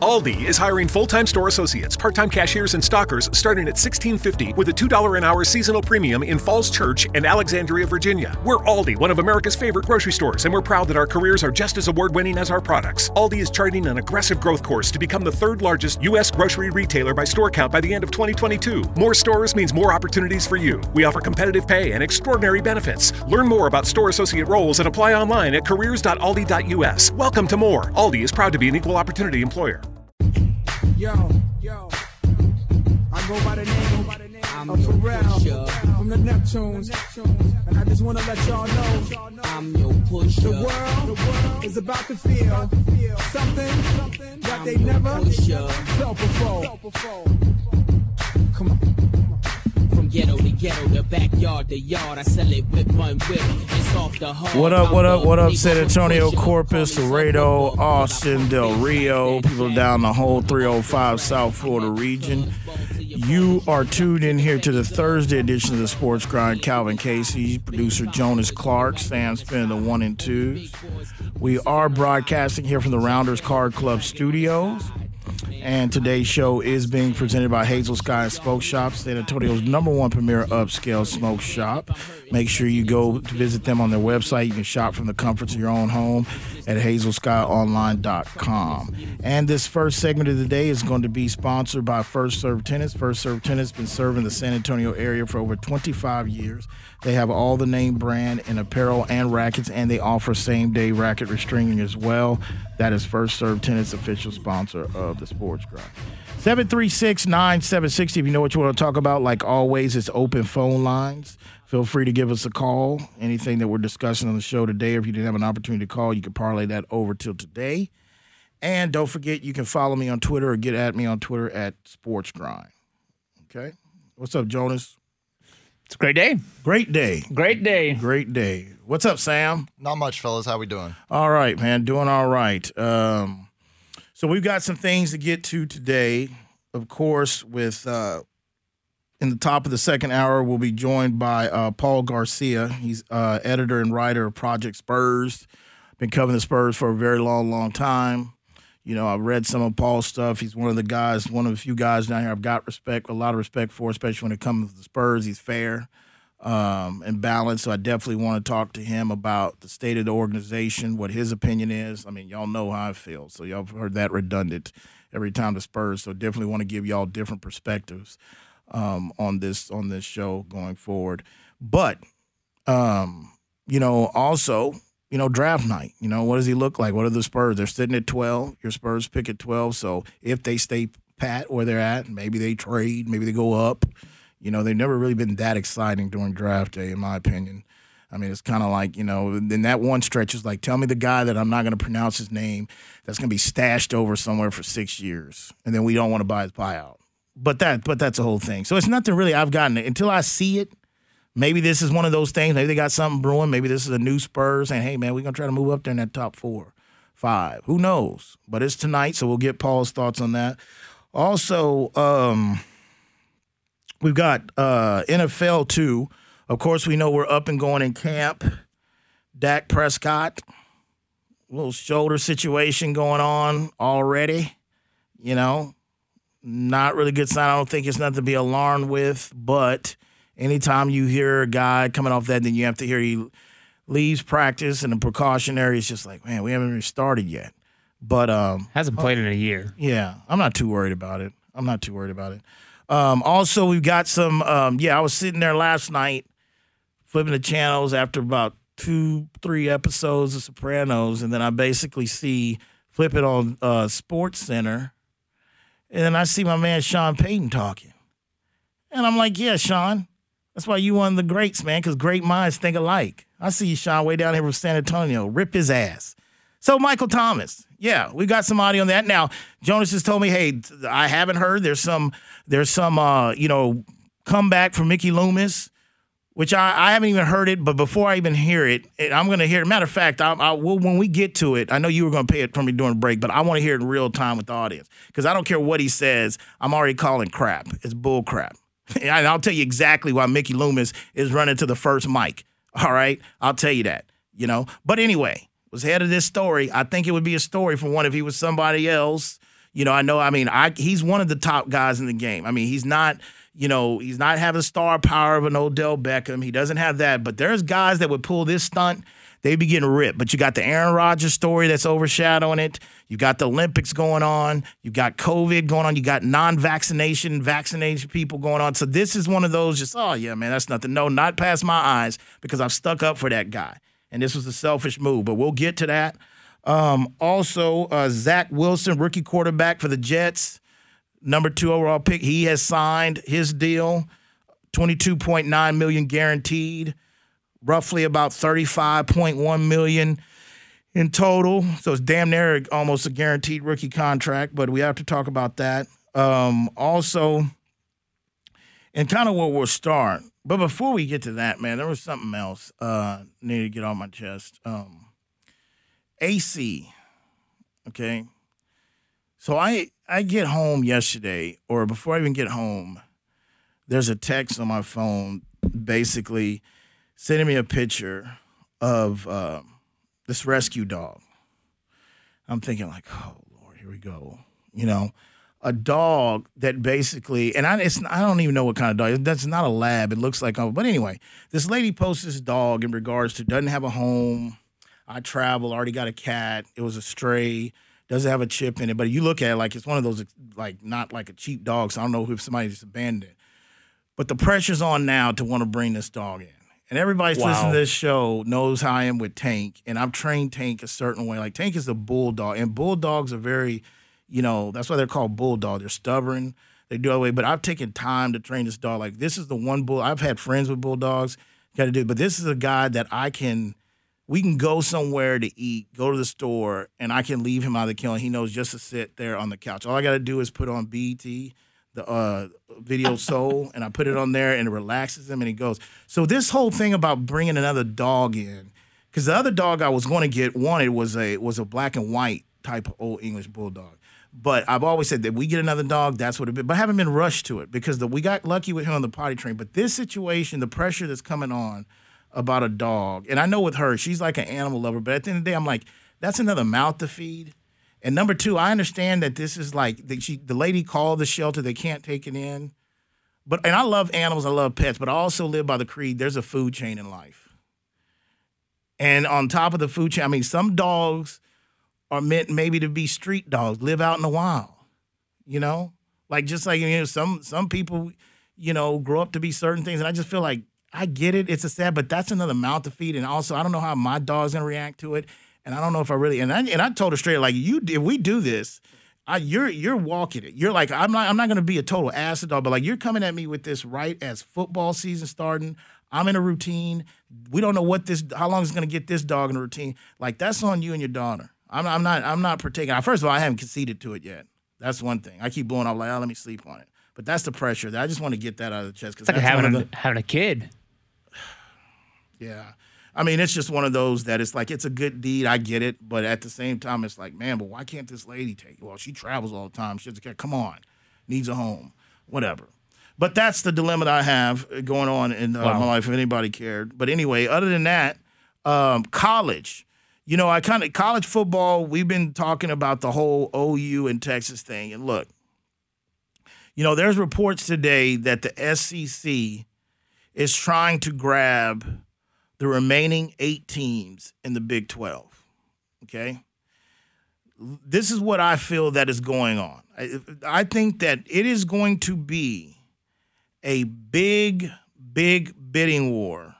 Aldi is hiring full-time store associates, part-time cashiers, and stockers starting at $16.50 with a $2 an hour seasonal premium in Falls Church and Alexandria, Virginia. We're Aldi, one of America's favorite grocery stores, and we're proud that our careers are just as award-winning as our products. Aldi is charting an aggressive growth course to become the third largest U.S. grocery retailer by store count by the end of 2022. More stores means more opportunities for you. We offer competitive pay and extraordinary benefits. Learn more about store associate roles and apply online at careers.aldi.us. Welcome to more. Aldi is proud to be an equal opportunity employer. Yo, yo. I go by the name, by the name of Pharrell from the Neptunes. And I just want to let y'all know I'm your pusher. the world is about to feel something, something that they never pusher. felt before. Come on. Ghetto to ghetto, the backyard, the yard. I sell it whip on whip. It's off the hard. What up, what up, what up, San Antonio. Corpus, Laredo, Austin, Del Rio, people down the whole 305 South Florida region. You are tuned in here to the Thursday edition of the Sports Grind. Calvin Casey, producer Jonas Clark, Sam Spin, the one and twos. We are broadcasting here from the Rounders Card Club studios. And today's show is being presented by Hazel Sky Smoke Shop, San Antonio's number one premier upscale smoke shop. Make sure you go to visit them on their website. You can shop from the comforts of your own home at hazelskyonline.com. And this first segment of the day is going to be sponsored by First Serve Tennis. First Serve Tennis has been serving the San Antonio area for over 25 years. They have all the name brand in apparel and rackets, and they offer same day racket restringing as well. That is First Serve Tennis, official sponsor of the Sports Grind. 736 9760. If you know what you want to talk about, like always, it's open phone lines. Feel free to give us a call. Anything that we're discussing on the show today, or if you didn't have an opportunity to call, you can parlay that over till today. And don't forget, you can follow me on Twitter or get at me on Twitter at Sports Grind. Okay? What's up, Jonas? It's a great day. Great day. Great day. Great day. What's up, Sam? Not much, fellas. How we doing? All right, man. Doing all right. Um, so we've got some things to get to today. Of course, with uh, in the top of the second hour, we'll be joined by uh, Paul Garcia. He's uh, editor and writer of Project Spurs. Been covering the Spurs for a very long, long time. You know, I've read some of Paul's stuff. He's one of the guys, one of the few guys down here I've got respect, a lot of respect for, especially when it comes to the Spurs. He's fair um, and balanced. So I definitely want to talk to him about the state of the organization, what his opinion is. I mean, y'all know how I feel, so y'all heard that redundant every time the Spurs. So definitely want to give y'all different perspectives um, on this on this show going forward. But um, you know, also. You know, draft night. You know, what does he look like? What are the Spurs? They're sitting at 12. Your Spurs pick at 12. So if they stay pat where they're at, maybe they trade, maybe they go up. You know, they've never really been that exciting during draft day, in my opinion. I mean, it's kind of like, you know, in that one stretch, is like, tell me the guy that I'm not going to pronounce his name that's going to be stashed over somewhere for six years, and then we don't want to buy his buyout. But that, but that's the whole thing. So it's nothing really I've gotten it until I see it. Maybe this is one of those things. Maybe they got something brewing. Maybe this is a new Spurs saying, hey, man, we're going to try to move up there in that top four, five. Who knows? But it's tonight, so we'll get Paul's thoughts on that. Also, um, we've got uh, NFL too. Of course, we know we're up and going in camp. Dak Prescott, little shoulder situation going on already. You know, not really good sign. I don't think it's nothing to be alarmed with, but anytime you hear a guy coming off that, then you have to hear he leaves practice and the precautionary is just like, man, we haven't even started yet. But um, Hasn't played in a year. yeah, I'm not too worried about it. I'm not too worried about it. Um, also, we've got some. Um, yeah, I was sitting there last night, flipping the channels after about two, three episodes of Sopranos, and then I basically see flip it on uh, Sports Center, and then I see my man Sean Payton talking, and I'm like, yeah, Sean, that's why you one of the greats, man, because great minds think alike. I see you, Sean, way down here from San Antonio. Rip his ass. So Michael Thomas, yeah, we got some audio on that. Now Jonas has told me, hey, I haven't heard. There's some, there's some, uh, you know, comeback from Mickey Loomis, which I, I haven't even heard it. But before I even hear it, it I'm gonna hear. it. Matter of fact, I, I will when we get to it. I know you were gonna pay it for me during break, but I want to hear it in real time with the audience because I don't care what he says. I'm already calling crap. It's bull crap. And I'll tell you exactly why Mickey Loomis is running to the first mic. All right, I'll tell you that. You know, but anyway was head of this story. I think it would be a story for one if he was somebody else. You know, I know. I mean, I he's one of the top guys in the game. I mean, he's not. You know, he's not having the star power of an Odell Beckham. He doesn't have that. But there's guys that would pull this stunt. They'd be getting ripped. But you got the Aaron Rodgers story that's overshadowing it. You got the Olympics going on. You got COVID going on. You got non-vaccination, vaccination people going on. So this is one of those just, oh yeah, man, that's nothing. No, not past my eyes because I've stuck up for that guy. And this was a selfish move. But we'll get to that. Um, also, uh, Zach Wilson, rookie quarterback for the Jets, number two overall pick. He has signed his deal, twenty-two point nine million guaranteed, roughly about thirty-five point one million in total. So it's damn near almost a guaranteed rookie contract. But we have to talk about that. Um, also, and kind of where we'll start. But before we get to that, man, there was something else uh, need to get on my chest. Um, AC. Okay. So I I get home yesterday, or before I even get home, there's a text on my phone basically sending me a picture of uh, this rescue dog. I'm thinking like, oh Lord, here we go. You know, a dog that basically, and I, I don't even know what kind of dog. That's not a lab. It looks like, a, but anyway, this lady posts this dog in regards to doesn't have a home I travel, already got a cat. It was a stray, doesn't have a chip in it. But you look at it like it's one of those, like not like a cheap dog. So I don't know if somebody just abandoned it. But the pressure's on now to want to bring this dog in. And everybody's Wow. listening to this show knows how I am with Tank. And I've trained Tank a certain way. Like Tank is a bulldog. And bulldogs are very, you know, that's why they're called bulldog. They're stubborn. They do other way, But I've taken time to train this dog. Like this is the one bull I've had friends with bulldogs. Got to do. But this is a guy that I can we can go somewhere to eat, go to the store, and I can leave him out of the kennel. He knows just to sit there on the couch. All I got to do is put on BET, the uh, video soul, and I put it on there, and it relaxes him, and he goes. So this whole thing about bringing another dog in, because the other dog I was going to get wanted was a was a black and white type of old English bulldog. But I've always said that we get another dog, that's what it. But I haven't been rushed to it because the, we got lucky with him on the potty train. But this situation, the pressure that's coming on about a dog, and I know with her, she's like an animal lover. But at the end of the day, I'm like, that's another mouth to feed. And number two, I understand that this is like the, she, the lady called the shelter; they can't take it in. But and I love animals, I love pets, but I also live by the creed: there's a food chain in life. And on top of the food chain, I mean, some dogs are meant maybe to be street dogs, live out in the wild. You know, like just like you know, some some people, you know, grow up to be certain things, and I just feel like I get it. It's a sad, but that's another mouth to feed, and also I don't know how my dog's gonna react to it, and I don't know if I really. And I and I told her straight, like you, if we do this. I, you're you're walking it. You're like I'm not I'm not gonna be a total acid dog, but like you're coming at me with this right as football season starting. I'm in a routine. We don't know what this how long it's gonna get this dog in a routine. Like that's on you and your daughter. I'm I'm not I'm not partaking. First of all, I haven't conceded to it yet. That's one thing. I keep blowing off like, oh, let me sleep on it. But that's the pressure. That I just want to get that out of the chest because It's like having a, having a kid. yeah. I mean, it's just one of those that it's like it's a good deed. I get it, but at the same time, it's like, man, but why can't this lady take? Well, she travels all the time. She has a. Come on, needs a home, whatever. But that's the dilemma that I have going on in uh, Wow. my life. If anybody cared, but anyway, other than that, um, college. You know, I kind of college football. We've been talking about the whole OU and Texas thing, and look, you know, there's reports today that the SEC is trying to grab the remaining eight teams in the Big 12. Okay. This is what I feel that is going on. I, I think that it is going to be a big, big bidding war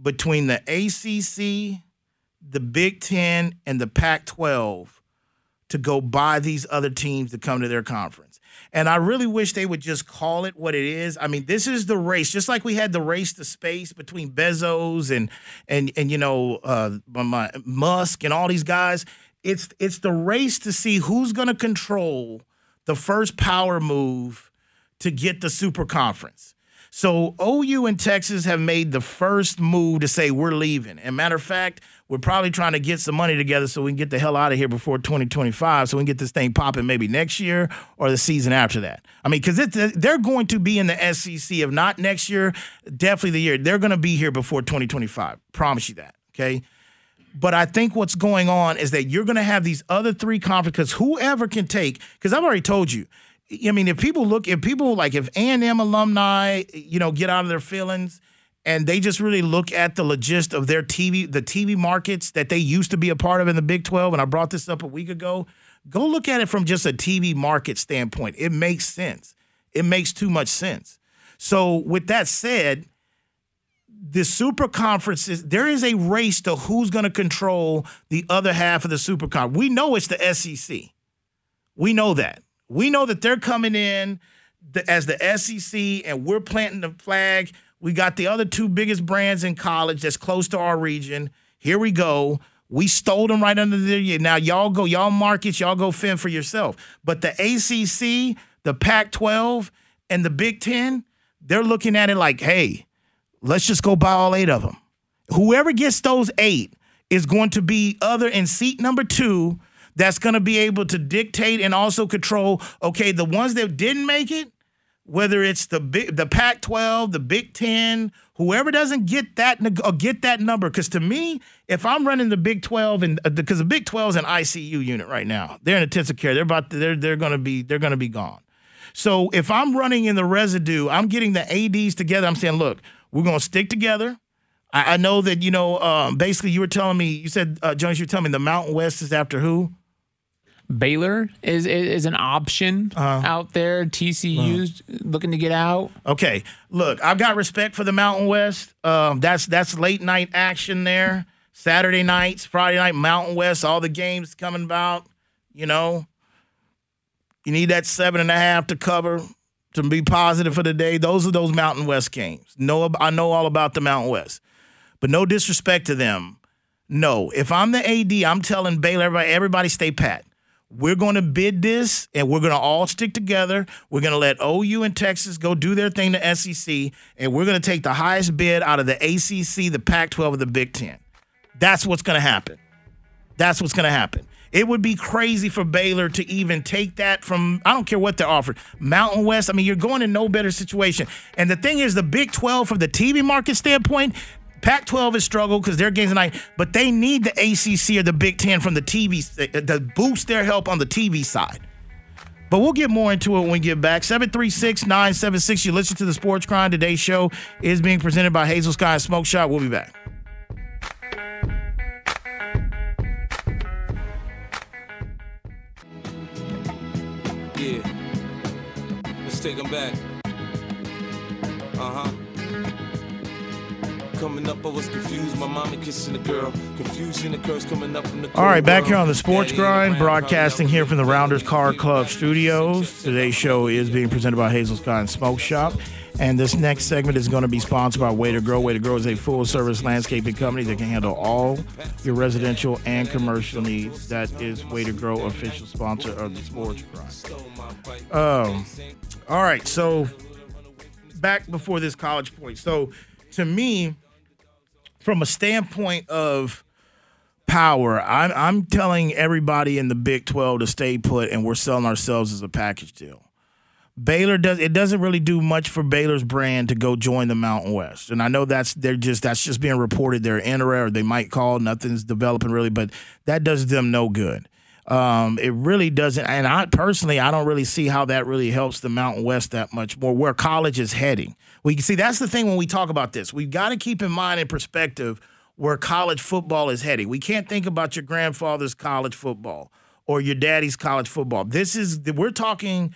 between the ACC, the Big Ten, and the Pac 12 to go buy these other teams to come to their conference. And I really wish they would just call it what it is. I mean, this is the race, just like we had the race to space between Bezos and and and you know uh, my- Musk and all these guys. It's it's the race to see who's going to control the first power move to get the super conference. So OU and Texas have made the first move to say we're leaving. And matter of fact, we're probably trying to get some money together so we can get the hell out of here before 2025, so we can get this thing popping maybe next year or the season after that. I mean, because they're going to be in the SEC, if not next year, definitely the year. They're going to be here before 2025. Promise you that. Okay. But I think what's going on is that you're going to have these other three conferences whoever can take, because I've already told you, I mean, if people look, if people like, if A&M alumni, you know, get out of their feelings and they just really look at the logist of their TV, the TV markets that they used to be a part of in the Big 12, and I brought this up a week ago, go look at it from just a TV market standpoint. It makes sense. It makes too much sense. So, with that said, the super conferences, there is a race to who's going to control the other half of the super conference. We know it's the SEC. We know that. We know that they're coming in as the SEC and we're planting the flag. We got the other two biggest brands in college that's close to our region. Here we go. We stole them right under there. Now y'all go, y'all markets, y'all go fend for yourself. But the ACC, the Pac-12, and the Big Ten, they're looking at it like, hey, let's just go buy all eight of them. Whoever gets those eight is going to be other in seat number two that's going to be able to dictate and also control. Okay, the ones that didn't make it, whether it's the big, the Pac-12, the Big Ten, whoever doesn't get that get that number. Because to me, if I'm running the Big 12 and because uh, the Big 12 is an ICU unit right now, they're in intensive care. They're about to, they're they're going to be they're going to be gone. So if I'm running in the residue, I'm getting the ads together. I'm saying, look, we're going to stick together. I, I, know that you know. Um, basically, you were telling me. You said, uh, Jonas, you were telling me the Mountain West is after who? Baylor is is an option uh, out there. TCU's uh, looking to get out. Okay, look, I've got respect for the Mountain West. Um, that's that's late night action there. Saturday nights, Friday night, Mountain West, all the games coming about. You know, you need that seven and a half to cover to be positive for the day. Those are those Mountain West games. No, I know all about the Mountain West, but no disrespect to them. No, if I'm the AD, I'm telling Baylor, everybody, everybody stay pat. We're going to bid this and we're going to all stick together. We're going to let OU and Texas go do their thing to SEC, and we're going to take the highest bid out of the ACC, the Pac 12, or the Big Ten. That's what's going to happen. That's what's going to happen. It would be crazy for Baylor to even take that from, I don't care what they're offered. Mountain West, I mean, you're going in no better situation. And the thing is, the Big 12, from the TV market standpoint, Pac 12 has struggled because their games tonight, but they need the ACC or the Big Ten from the TV eh, to boost their help on the TV side. But we'll get more into it when we get back. 736 976. You listen to the Sports Grind. Today's show is being presented by Hazel Sky Smoke Shop. We'll be back. Up, I was confused. My mama kissing a girl. Confusion occurs coming up in the All right, back here on the Sports Grind, broadcasting here from the Rounders Card Club studios. Today's show is being presented by Hazel Sky and Smoke Shop. And this next segment is going to be sponsored by Way to Grow. Way to Grow is a full service landscaping company that can handle all your residential and commercial needs. That is Way to Grow, official sponsor of the Sports Grind. Um, all right, so back before this college point. So to me, from a standpoint of power, I'm, I'm telling everybody in the Big 12 to stay put, and we're selling ourselves as a package deal. Baylor does it doesn't really do much for Baylor's brand to go join the Mountain West. And I know that's they're just that's just being reported they're in or they might call nothing's developing really, but that does them no good. Um, it really doesn't and I personally I don't really see how that really helps the Mountain West that much more where college is heading. We see that's the thing when we talk about this. We've got to keep in mind in perspective where college football is heading. We can't think about your grandfather's college football or your daddy's college football. This is we're talking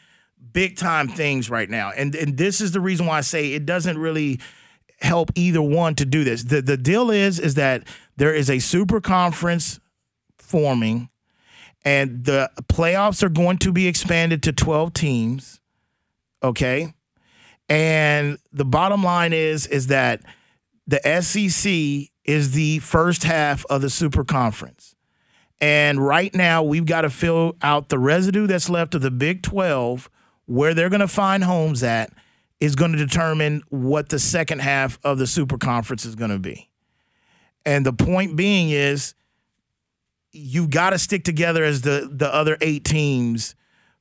big time things right now. And and this is the reason why I say it doesn't really help either one to do this. The the deal is is that there is a super conference forming and the playoffs are going to be expanded to 12 teams. Okay? And the bottom line is is that the SEC is the first half of the super conference. And right now we've got to fill out the residue that's left of the Big 12 where they're going to find homes at is going to determine what the second half of the super conference is going to be. And the point being is you've got to stick together as the the other eight teams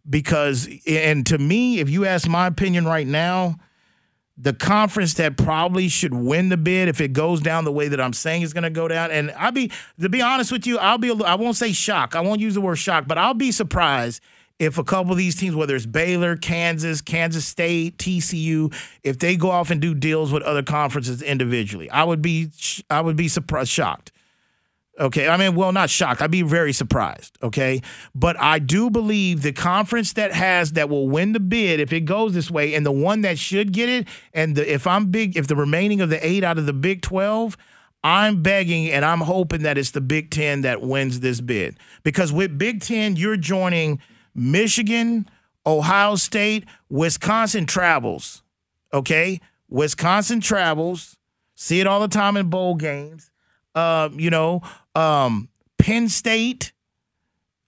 because and to me if you ask my opinion right now the conference that probably should win the bid if it goes down the way that I'm saying it's going to go down. And I'll be to be honest with you, I'll be I won't say shock. I won't use the word shock, but I'll be surprised if a couple of these teams, whether it's Baylor, Kansas, Kansas State, TCU, if they go off and do deals with other conferences individually. I would be I would be surprised, shocked. Okay. I mean, well, not shocked. I'd be very surprised. Okay. But I do believe the conference that has that will win the bid if it goes this way, and the one that should get it, and the, if I'm big, if the remaining of the eight out of the Big 12, I'm begging and I'm hoping that it's the Big 10 that wins this bid. Because with Big 10, you're joining Michigan, Ohio State, Wisconsin travels. Okay. Wisconsin travels. See it all the time in bowl games. Uh, you know, um, Penn State,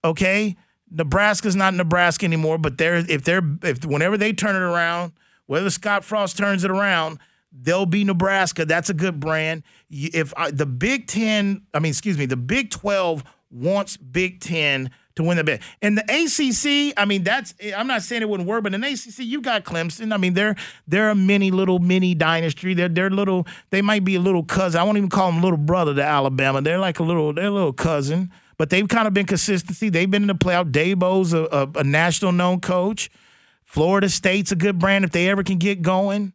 okay, Nebraska's not Nebraska anymore, but they're if they're if whenever they turn it around, whether Scott Frost turns it around, they'll be Nebraska. That's a good brand. If I, the Big Ten, I mean, excuse me, the Big Twelve wants Big Ten to win the bid. And the ACC, I mean, that's I'm not saying it wouldn't work, but in ACC, you got Clemson. I mean, they're they're a mini little mini dynasty. They're they're little. They might be a little cousin. I won't even call them little brother to Alabama. They're like a little they're a little cousin. But they've kind of been consistency. They've been in the playoff. Dabo's a, a, a national known coach. Florida State's a good brand if they ever can get going.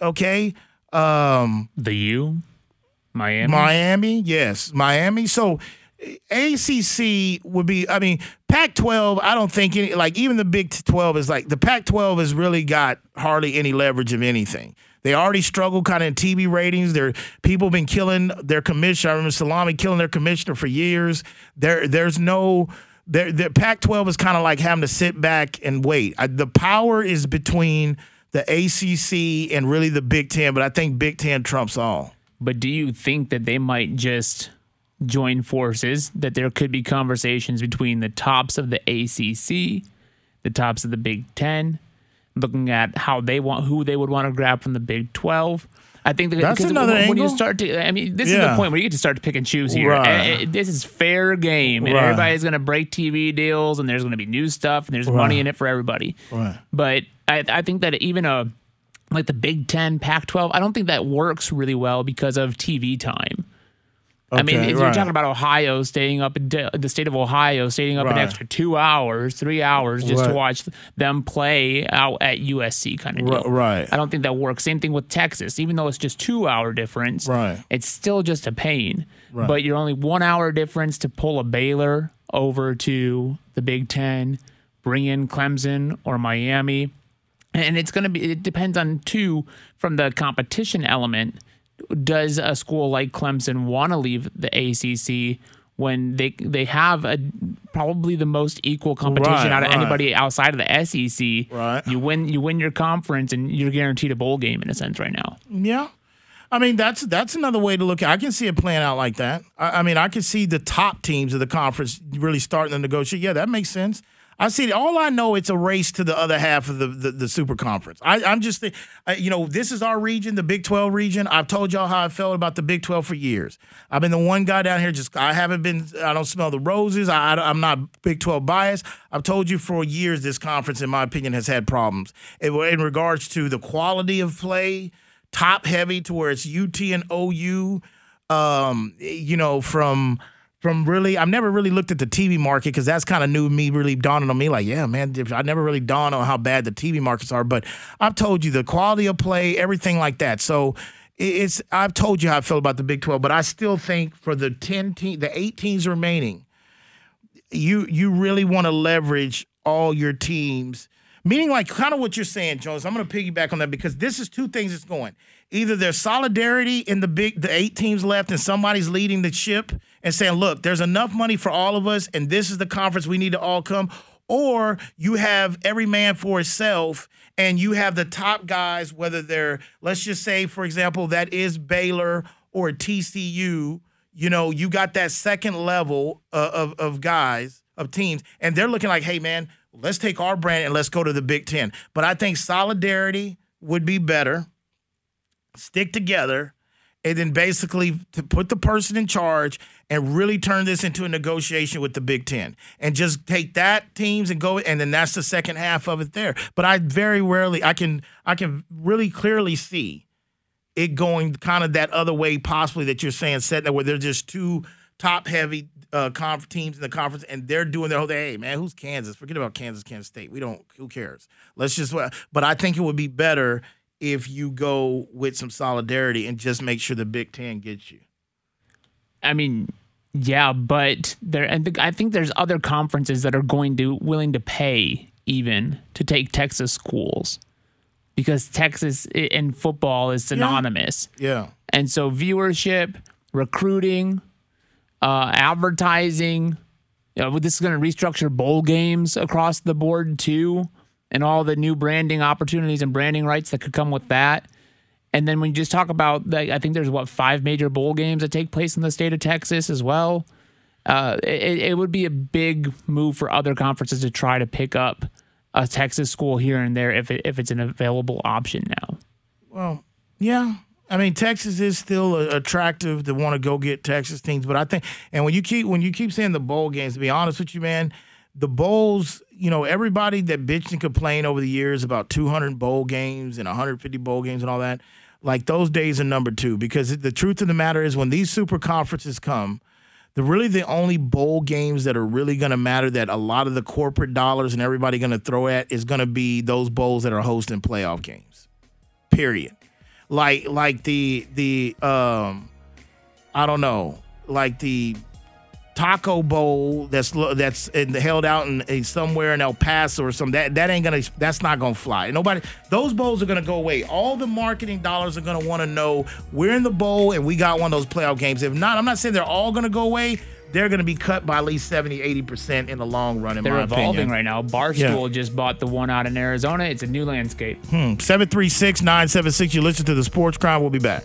Okay. Um, the U, Miami, Miami, yes, Miami. So ACC would be, I mean, Pac 12, I don't think any, like even the Big 12 is like, the Pac 12 has really got hardly any leverage of anything. They already struggle kind of in TV ratings. There, people been killing their commissioner. I remember Salami killing their commissioner for years. There, there's no, there, the Pac-12 is kind of like having to sit back and wait. I, the power is between the ACC and really the Big Ten, but I think Big Ten trumps all. But do you think that they might just join forces, that there could be conversations between the tops of the ACC, the tops of the Big Ten, looking at how they want, who they would want to grab from the Big 12. I think that that's another when, angle. you start to, I mean, this yeah. is the point where you get to start to pick and choose here. Eh, right. It, this is fair game, and right. everybody's going to break TV deals, and there's going to be new stuff, and there's right. money in it for everybody. But I, I think that even a like the Big Ten, Pac-12, I don't think that works really well because of TV time. Okay, I mean, right. you're talking about Ohio staying up in the state of Ohio, staying up right. an extra two hours, three hours just right. to watch them play out at USC kind of deal. Right. I don't think that works. Same thing with Texas. Even though it's just two hour difference, right. it's still just a pain. Right. But you're only one hour difference to pull a Baylor over to the Big Ten, bring in Clemson or Miami. And it's going to be, it depends on two from the competition element does a school like Clemson want to leave the ACC when they they have a probably the most equal competition right, out of right. anybody outside of the SEC? Right. You win you win your conference and you're guaranteed a bowl game in a sense right now. Yeah. I mean that's that's another way to look at. it. I can see it playing out like that. I, I mean, I can see the top teams of the conference really starting to negotiate. Yeah, that makes sense. I see. All I know, it's a race to the other half of the the, the super conference. I, I'm just, I, you know, this is our region, the Big 12 region. I've told y'all how I felt about the Big 12 for years. I've been the one guy down here. Just I haven't been. I don't smell the roses. I, I am not Big 12 biased. I've told you for years this conference, in my opinion, has had problems in, in regards to the quality of play, top heavy to where it's UT and OU. Um, you know, from from really, I've never really looked at the TV market because that's kind of new. To me really dawning on me, like, yeah, man, I never really dawned on how bad the TV markets are. But I've told you the quality of play, everything like that. So it's I've told you how I feel about the Big Twelve, but I still think for the ten team, the eight teams remaining, you you really want to leverage all your teams. Meaning, like, kind of what you're saying, Jonas. I'm going to piggyback on that because this is two things that's going. Either there's solidarity in the big, the eight teams left, and somebody's leading the ship and saying, "Look, there's enough money for all of us, and this is the conference we need to all come." Or you have every man for himself, and you have the top guys, whether they're, let's just say, for example, that is Baylor or TCU. You know, you got that second level uh, of of guys of teams, and they're looking like, "Hey, man." Let's take our brand and let's go to the Big Ten. But I think solidarity would be better. Stick together and then basically to put the person in charge and really turn this into a negotiation with the Big Ten and just take that teams and go and then that's the second half of it there. But I very rarely I can I can really clearly see it going kind of that other way possibly that you're saying setting there where they're just two top heavy uh, conf- teams in the conference and they're doing their whole thing. Hey man, who's Kansas? Forget about Kansas, Kansas State. We don't. Who cares? Let's just. But I think it would be better if you go with some solidarity and just make sure the Big Ten gets you. I mean, yeah, but there, and I think there's other conferences that are going to willing to pay even to take Texas schools because Texas in football is synonymous. Yeah. And so viewership, recruiting, uh, advertising. You know, this is going to restructure bowl games across the board too, and all the new branding opportunities and branding rights that could come with that. And then when you just talk about, the, I think there's what five major bowl games that take place in the state of Texas as well. Uh, it, it would be a big move for other conferences to try to pick up a Texas school here and there if it, if it's an available option now. Well, yeah, I mean, Texas is still attractive to want to go get Texas teams, but I think, and when you keep when you keep saying the bowl games, to be honest with you, man, the bowls, you know, everybody that bitched and complained over the years about 200 bowl games and 150 bowl games and all that, like those days are number two. Because the truth of the matter is, when these super conferences come, the really the only bowl games that are really going to matter that a lot of the corporate dollars and everybody going to throw at is going to be those bowls that are hosting playoff games. Period like like the the um I don't know, like the taco bowl that's that's in, held out in, in, somewhere in El Paso or something. That that ain't gonna that's not gonna fly. Nobody those bowls are gonna go away. All the marketing dollars are gonna want to know we're in the bowl and we got one of those playoff games. If not, I'm not saying they're all gonna go away. They're going to be cut by at least 70, 80% in the long run, in They're my evolving opinion. right now. Barstool yeah. just bought the one out in Arizona. It's a new landscape. Hmm. 736 976. You listen to the Sports Grind. We'll be back.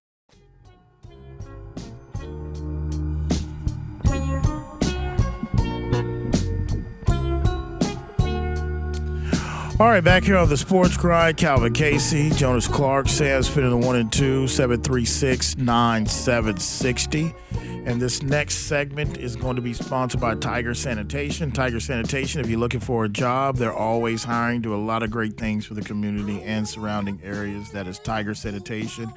All right, back here on the Sports Grind, Calvin Casey, Jonas Clark, Sam spinning the one and two, 736 9760. And this next segment is going to be sponsored by Tiger Sanitation. Tiger Sanitation, if you're looking for a job, they're always hiring, do a lot of great things for the community and surrounding areas. That is Tiger Sanitation,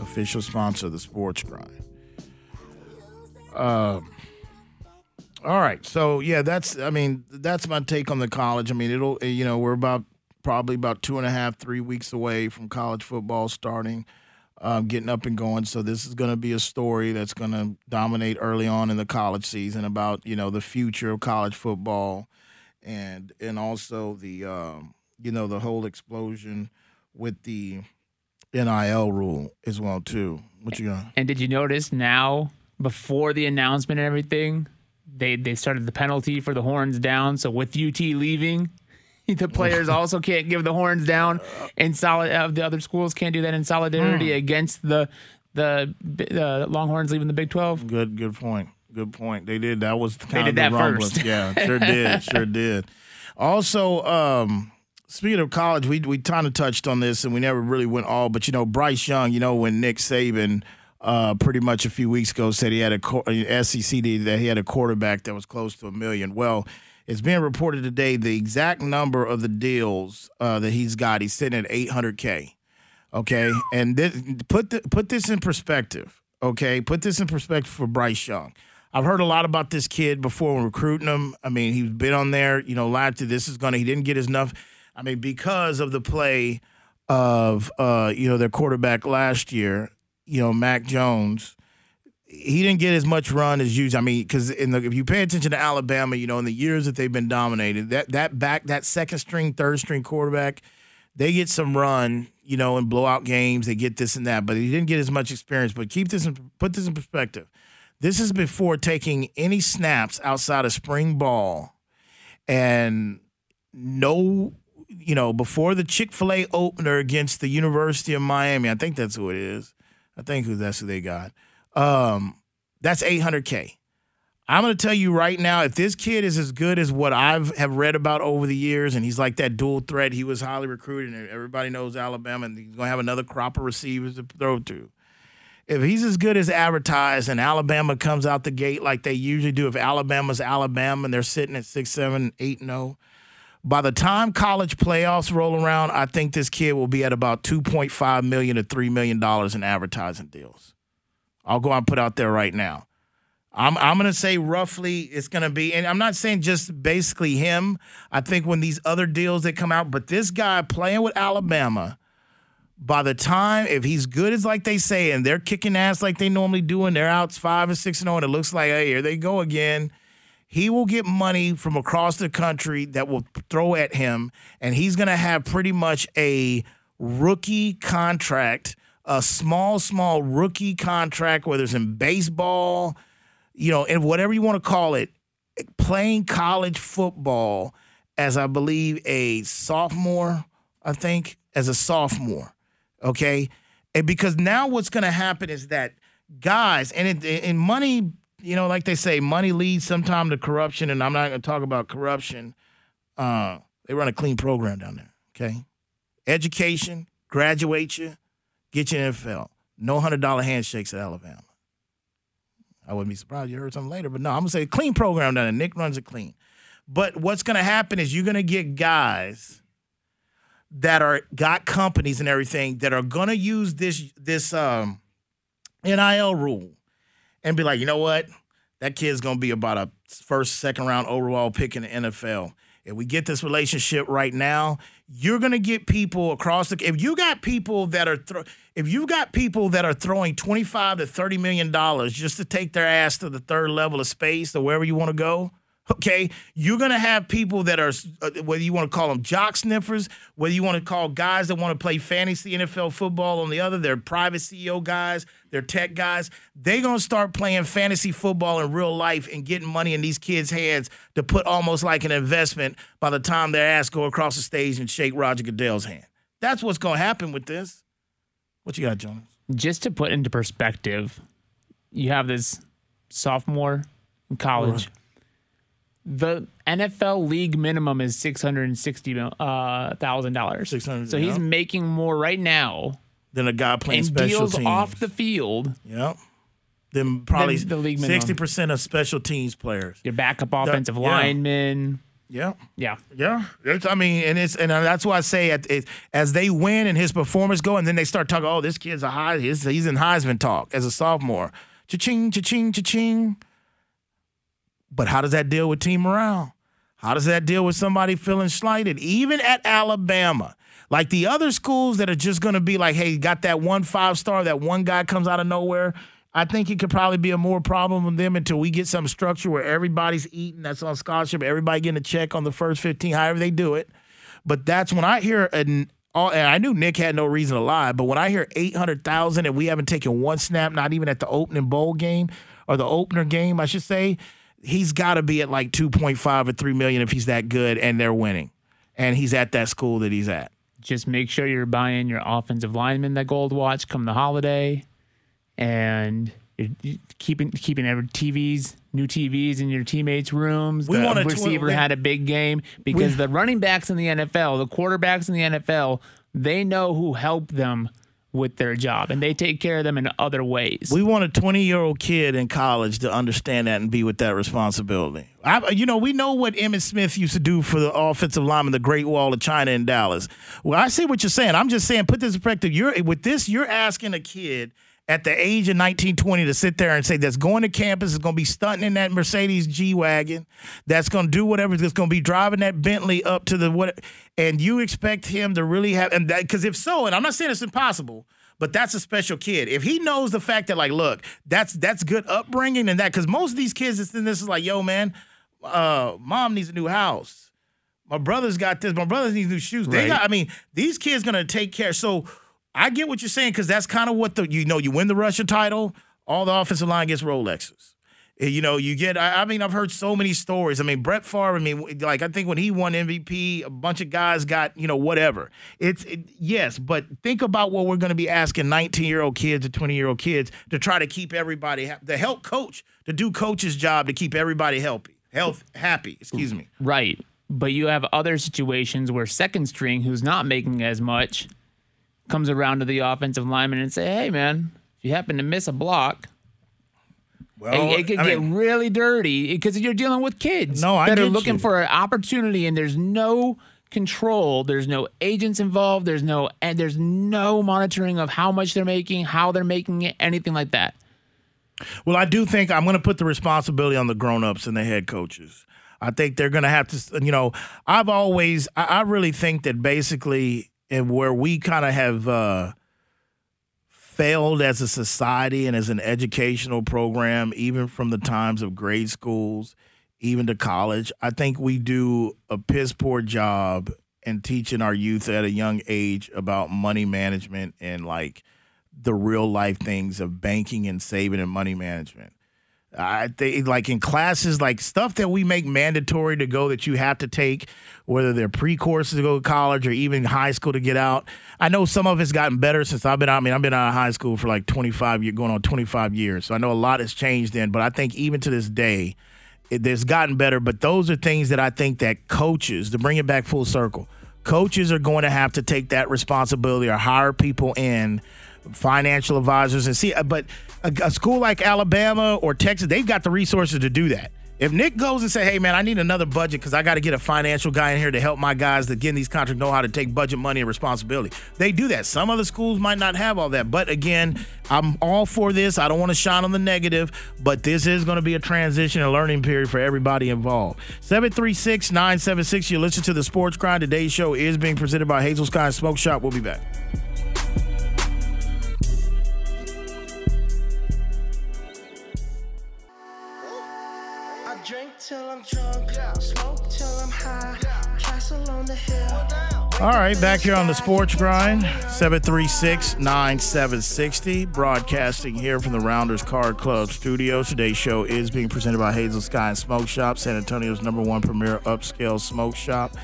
official sponsor of the Sports Grind. Um, all right. So yeah, that's I mean that's my take on the college. I mean it'll you know we're about probably about two and a half three weeks away from college football starting, um, getting up and going. So this is going to be a story that's going to dominate early on in the college season about you know the future of college football, and and also the um, you know the whole explosion with the NIL rule as well too. What you got? And did you notice now before the announcement and everything? They they started the penalty for the horns down. So with UT leaving, the players also can't give the horns down. And solid uh, the other schools can't do that in solidarity hmm. against the the the Longhorns leaving the Big Twelve. Good good point. Good point. They did that was kind they of the rumblings. Yeah, sure did. Sure did. Also, um, speaking of college, we we kind of touched on this and we never really went all, but you know, Bryce Young, you know, when Nick Saban uh, pretty much a few weeks ago said he had a uh, SEC that he had a quarterback that was close to a million. Well, it's being reported today the exact number of the deals uh, that he's got. He's sitting at 800k. Okay, and this, put the, put this in perspective. Okay, put this in perspective for Bryce Young. I've heard a lot about this kid before when recruiting him. I mean, he's been on there. You know, last to this is gonna. He didn't get enough. I mean, because of the play of uh, you know their quarterback last year you know, Mac Jones, he didn't get as much run as usual. I mean, because if you pay attention to Alabama, you know, in the years that they've been dominated, that that back that second string, third string quarterback, they get some run, you know, in blowout games. They get this and that, but he didn't get as much experience. But keep this, in, put this in perspective. This is before taking any snaps outside of spring ball, and no, you know, before the Chick Fil A opener against the University of Miami. I think that's who it is. I think who that's who they got. Um, that's 800K. I'm going to tell you right now, if this kid is as good as what I've have read about over the years, and he's like that dual threat, he was highly recruited, and everybody knows Alabama, and he's going to have another crop of receivers to throw to. If he's as good as advertised, and Alabama comes out the gate like they usually do, if Alabama's Alabama and they're sitting at six, seven, eight, no, by the time college playoffs roll around, I think this kid will be at about 2.5 million to three million dollars in advertising deals. I'll go out and put out there right now. I'm I'm gonna say roughly it's gonna be, and I'm not saying just basically him. I think when these other deals that come out, but this guy playing with Alabama, by the time if he's good as like they say, and they're kicking ass like they normally do, and they're out five and six and zero, oh, and it looks like hey here they go again. He will get money from across the country that will throw at him, and he's gonna have pretty much a rookie contract a small, small rookie contract, whether it's in baseball, you know, and whatever you want to call it, playing college football as I believe a sophomore, I think, as a sophomore. Okay. And because now what's going to happen is that guys, and in money, you know, like they say, money leads sometime to corruption. And I'm not going to talk about corruption. Uh, they run a clean program down there. Okay. Education, graduate you, Get your NFL. No hundred dollar handshakes at Alabama. I wouldn't be surprised you heard something later, but no, I'm gonna say clean program down there. Nick runs it clean. But what's gonna happen is you're gonna get guys that are got companies and everything that are gonna use this this um, NIL rule and be like, you know what, that kid's gonna be about a first, second round overall pick in the NFL. If we get this relationship right now, you're to get people across the if you got people that are thro- if you've got people that are throwing 25 to 30 million dollars just to take their ass to the third level of space or wherever you want to go okay you're going to have people that are uh, whether you want to call them jock sniffers whether you want to call guys that want to play fantasy NFL football on the other they're private CEO guys they're tech guys they're going to start playing fantasy football in real life and getting money in these kids hands to put almost like an investment by the time their ass go across the stage and shake Roger Goodell's hand. That's what's going to happen with this. What you got Jonas? Just to put into perspective you have this sophomore in college the NFL league minimum is six hundred and sixty uh, thousand dollars. So he's making more right now than a guy playing and special deals teams off the field. Yep. Then probably the league sixty percent of special teams players. Your backup offensive the, yeah. linemen. Yeah. Yeah. Yeah. It's, I mean, and it's and that's why I say at, it, as they win and his performance go, and then they start talking, oh, this kid's a high, he's, he's in Heisman talk as a sophomore. Cha-ching, cha-ching, cha-ching. But how does that deal with team morale? How does that deal with somebody feeling slighted? Even at Alabama, like the other schools that are just going to be like, hey, got that one five star, that one guy comes out of nowhere. I think it could probably be a more problem with them until we get some structure where everybody's eating, that's on scholarship, everybody getting a check on the first 15, however they do it. But that's when I hear an all, and I knew Nick had no reason to lie, but when I hear 800,000 and we haven't taken one snap, not even at the opening bowl game or the opener game, I should say, he's got to be at like 2.5 or 3 million if he's that good and they're winning. And he's at that school that he's at. Just make sure you're buying your offensive lineman that gold watch come the holiday and you're keeping keeping every TVs, new TVs in your teammates' rooms. We the receiver tw- had a big game because we, the running backs in the NFL, the quarterbacks in the NFL, they know who helped them with their job and they take care of them in other ways. We want a 20 year old kid in college to understand that and be with that responsibility. I, you know, we know what Emmitt Smith used to do for the offensive lineman, the Great Wall of China in Dallas. Well, I see what you're saying. I'm just saying, put this in perspective. You're with this, you're asking a kid at the age of 1920 to sit there and say that's going to campus is going to be stunting in that Mercedes G wagon, that's going to do whatever, that's going to be driving that Bentley up to the what, and you expect him to really have and that because if so, and I'm not saying it's impossible, but that's a special kid. If he knows the fact that like, look, that's that's good upbringing and that because most of these kids it's in this is like, yo, man, uh, mom needs a new house. My brother's got this. My brother needs new shoes. They got. I mean, these kids gonna take care. So I get what you're saying because that's kind of what the you know you win the rushing title, all the offensive line gets Rolexes. You know, you get. I, I mean, I've heard so many stories. I mean, Brett Favre. I mean, like I think when he won MVP, a bunch of guys got you know whatever. It's it, yes, but think about what we're going to be asking 19 year old kids or 20 year old kids to try to keep everybody ha- the help coach to do coach's job to keep everybody healthy, health happy. Excuse me. Right. But you have other situations where second string, who's not making as much, comes around to the offensive lineman and say, "Hey, man, if you happen to miss a block, Well, it, it could I get mean, really dirty because you're dealing with kids No, that are looking you. for an opportunity, and there's no control. There's no agents involved. There's no and there's no monitoring of how much they're making, how they're making it, anything like that. Well, I do think I'm going to put the responsibility on the grown-ups and the head coaches. I think they're going to have to, you know, I've always, I, I really think that basically, and where we kind of have uh, failed as a society and as an educational program, even from the times of grade schools, even to college, I think we do a piss poor job in teaching our youth at a young age about money management and like the real life things of banking and saving and money management. Like in classes, like stuff that we make mandatory to go that you have to take, whether they're pre-courses to go to college or even high school to get out. I know some of it's gotten better since I've been out. I mean, I've been out of high school for like 25 years, going on 25 years. So I know a lot has changed then, but I think even to this day, it, it's gotten better. But those are things that I think that coaches, to bring it back full circle, coaches are going to have to take that responsibility or hire people in financial advisors and see uh, but a, a school like alabama or texas they've got the resources to do that. If nick goes and say hey man i need another budget because i got to get a financial guy in here to help my guys that get in these contracts know how to take budget money and responsibility they do that. Some other schools might not have all that but again i'm all for this. I don't want to shine on the negative but this is going to be a transition and learning period for everybody involved. 736-976 you listen to the sports grind. Today's show is being presented by hazel sky smoke shop. We'll be back till I'm drunk, smoke till I'm high, castle on the hill. All right, back here on the Sports Grind, 736 9760, broadcasting here from the Rounders Card Club studios. Today's show is being presented by Hazel Sky and Smoke Shop, San Antonio's number one premier upscale smoke shop.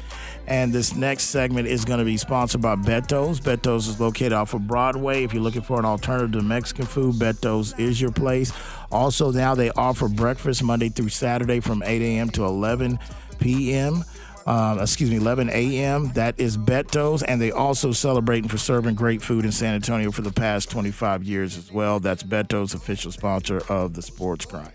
And this next segment is going to be sponsored by Beto's. Beto's is located off of Broadway. If you're looking for an alternative to Mexican food, Beto's is your place. Also, now they offer breakfast Monday through Saturday from 8 a.m. to 11 p.m um, excuse me, 11 a.m. That is Beto's, and they also celebrating for serving great food in San Antonio for the past 25 years as well. That's Beto's official sponsor of the Sports Grind.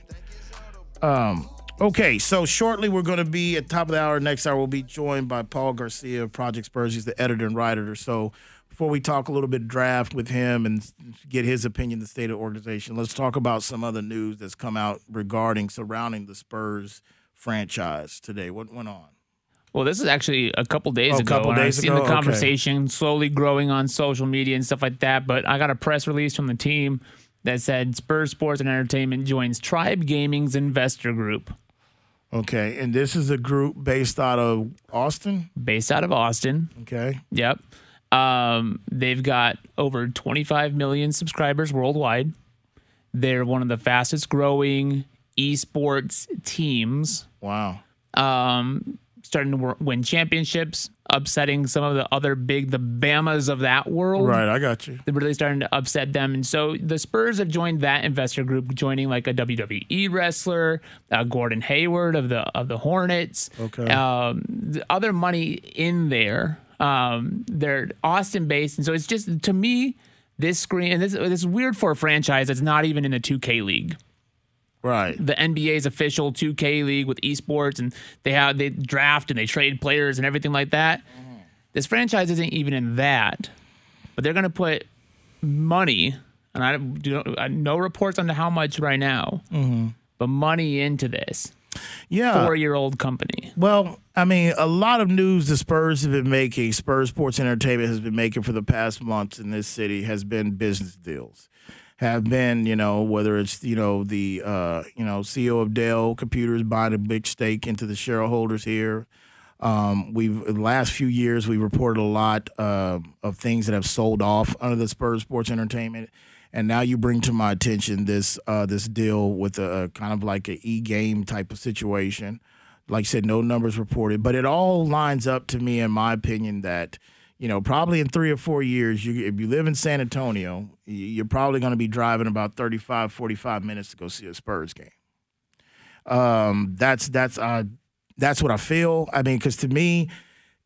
Um, okay, so shortly we're going to be at top of the hour. Next hour we'll be joined by Paul Garcia of Project Spurs. He's the editor and writer. So before we talk a little bit draft with him and get his opinion, the state of the organization, let's talk about some other news that's come out regarding surrounding the Spurs franchise today. What went on? Well, this is actually a couple days Oh, a ago. couple days I've seen ago? the Okay. conversation slowly growing on social media and stuff like that. But I got a press release from the team that said Spurs Sports and Entertainment joins Tribe Gaming's investor group Okay, and this is a group based out of Austin. based out of Austin. Okay, Yep. Um, they've got over 25 million subscribers worldwide. They're one of the fastest growing esports teams. wow. um, starting to win championships, upsetting some of the other big, the Bamas of that world. Right, I got you. They're really starting to upset them. And so the Spurs have joined that investor group, joining like a WWE wrestler, uh, Gordon Hayward of the of the Hornets. Okay. Um, the other money in there. Um, they're Austin based, and so it's just to me this screen and this this is weird for a franchise that's not even in the 2K league Right. the NBA's official 2K league with esports, and they have they draft and they trade players and everything like that. Mm-hmm. This franchise isn't even in that, but they're going to put money, and I do no reports on how much right now, mm-hmm. but money into this. Yeah. four year old company. Well, I mean, a lot of news the Spurs have been making, Spurs Sports Entertainment has been making for the past months in this city has been business deals. Have been, you know, whether it's, you know, the, uh, you know, CEO of Dell Computers buying a big stake into the shareholders here. Um, we've the last few years we've reported a lot uh, of things that have sold off under the Spurs Sports Entertainment, and now you bring to my attention this uh, this deal with a, a kind of like an e game type of situation. Like I said, no numbers reported, but it all lines up to me, in my opinion, that you know probably in three or four years, you, if you live in San Antonio, you're probably going to be driving about 35, 45 minutes to go see a Spurs game. Um, that's that's uh, that's what I feel. I mean, because to me,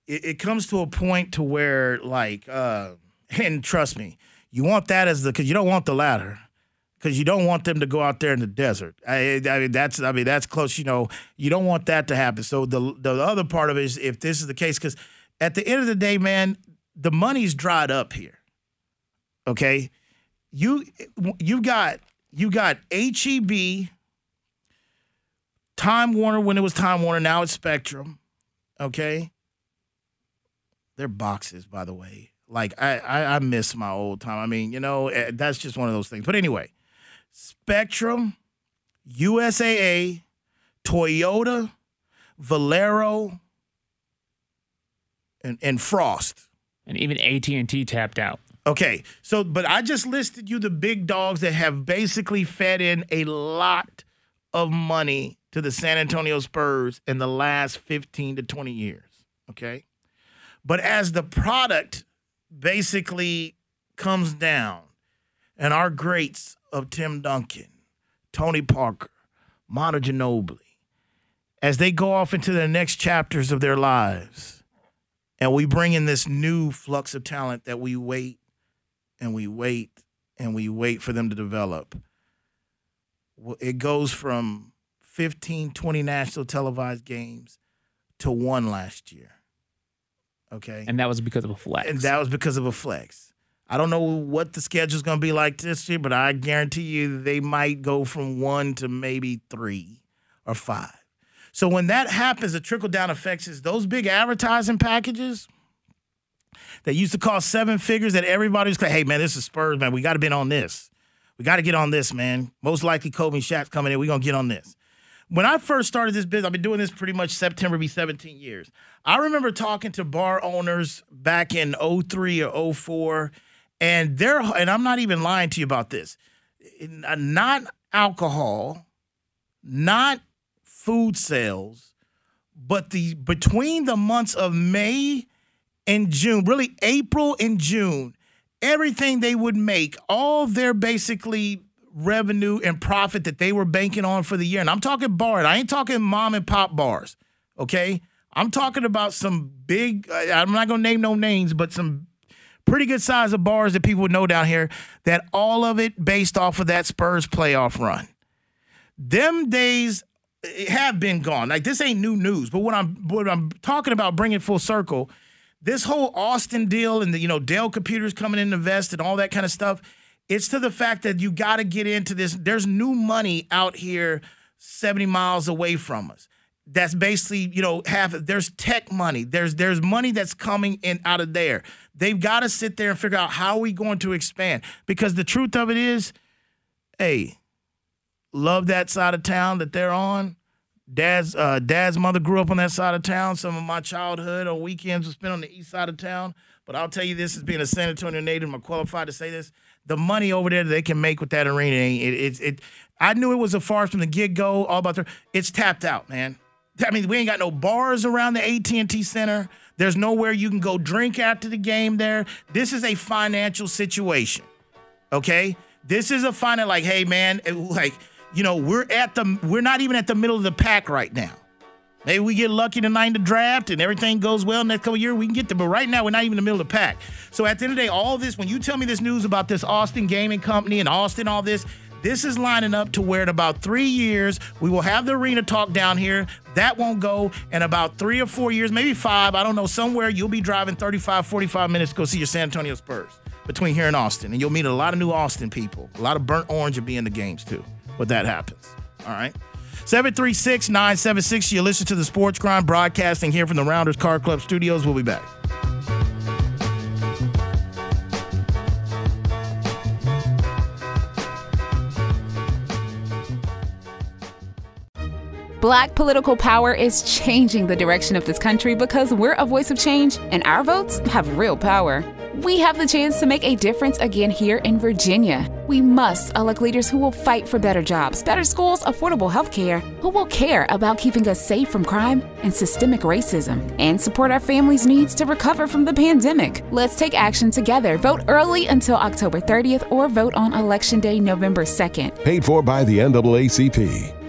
it, it comes to a point to where like, uh, and trust me, you want that as the because you don't want the latter because you don't want them to go out there in the desert. I, I mean, that's I mean that's close. You know, you don't want that to happen. So the the other part of it is if this is the case, because at the end of the day, man, the money's dried up here. Okay, you you got you got HEB, Time Warner when it was Time Warner. Now it's Spectrum. Okay, they're boxes, by the way. Like I, I, I miss my old time. I mean, you know, eh, that's just one of those things. But anyway, Spectrum, USAA, Toyota, Valero, and, and Frost. And even AT and T tapped out. Okay, so but I just listed you the big dogs that have basically fed in a lot of money to the San Antonio Spurs in the last 15 to 20 years. Okay. But as the product basically comes down, and our greats of Tim Duncan, Tony Parker, Manu Ginobili, as they go off into the next chapters of their lives, and we bring in this new flux of talent that we wait and we wait and we wait for them to develop. It goes from 15, 20 national televised games to one last year. Okay. And that was because of a flex. And that was because of a flex. I don't know what the schedule's going to be like this year, but I guarantee you they might go from one to maybe three or five. So when that happens, the trickle down effects is those big advertising packages that used to cost seven figures that everybody's like, hey man, this is Spurs, man. We got to be on this. We got to get on this, man. Most likely Kobe and Shaq's coming in. We're going to get on this. When I first started this business, I've been doing this pretty much September be 17 years. I remember talking to bar owners back in 03 or 04, and they're, and I'm not even lying to you about this, not alcohol, not food sales, but the between the months of May and June, really April and June, everything they would make, all their basically revenue and profit that they were banking on for the year. And I'm talking bars. I ain't talking mom and pop bars. Okay. I'm talking about some big, I'm not to name no names, but some pretty good size of bars that people would know down here that all of it based off of that Spurs playoff run. Them days have been gone. Like this ain't new news, but what I'm what I'm talking about bringing full circle, this whole Austin deal and the you know Dell Computers coming in to invest and all that kind of stuff, it's to the fact that you got to get into this. There's new money out here 70 miles away from us. That's basically, you know, half there's tech money. There's there's money that's coming in out of there. They've got to sit there and figure out how are we going to expand. Because the truth of it is, hey, love that side of town that they're on. Dad's uh, dad's mother grew up on that side of town. Some of my childhood on weekends was spent on the east side of town. But I'll tell you this, as being a San Antonio native, I'm qualified to say this. The money over there that they can make with that arena, it, it, it I knew it was a farce from the get go. All about the, it's tapped out, man. I mean, we ain't got no bars around the AT&T Center. There's nowhere you can go drink after the game there. This is a financial situation. Okay? This is a final like, hey man, it- like, you know, we're at the we're not even at the middle of the pack right now. Maybe we get lucky tonight in the draft and everything goes well next couple years, we can get there. But right now, we're not even in the middle of the pack. So at the end of the day, all this, when you tell me this news about this Austin Gaming Company and Austin, all this, this is lining up to where in about three years, we will have the arena talk down here. That won't go. In about three or four years, maybe five, I don't know, somewhere you'll be driving 35, 45 minutes to go see your San Antonio Spurs between here and Austin. And you'll meet a lot of new Austin people. A lot of burnt orange will be in the games too when that happens. All right. 736 976. You listen to the Sports Grind broadcasting here from the Rounders Card Club studios. We'll be back. Black political power is changing the direction of this country because we're a voice of change and our votes have real power. We have the chance to make a difference again here in Virginia. We must elect leaders who will fight for better jobs, better schools, affordable health care, who will care about keeping us safe from crime and systemic racism, and support our families' needs to recover from the pandemic. Let's take action together. Vote early until October 30th or vote on Election Day, November 2nd. Paid for by the NAACP.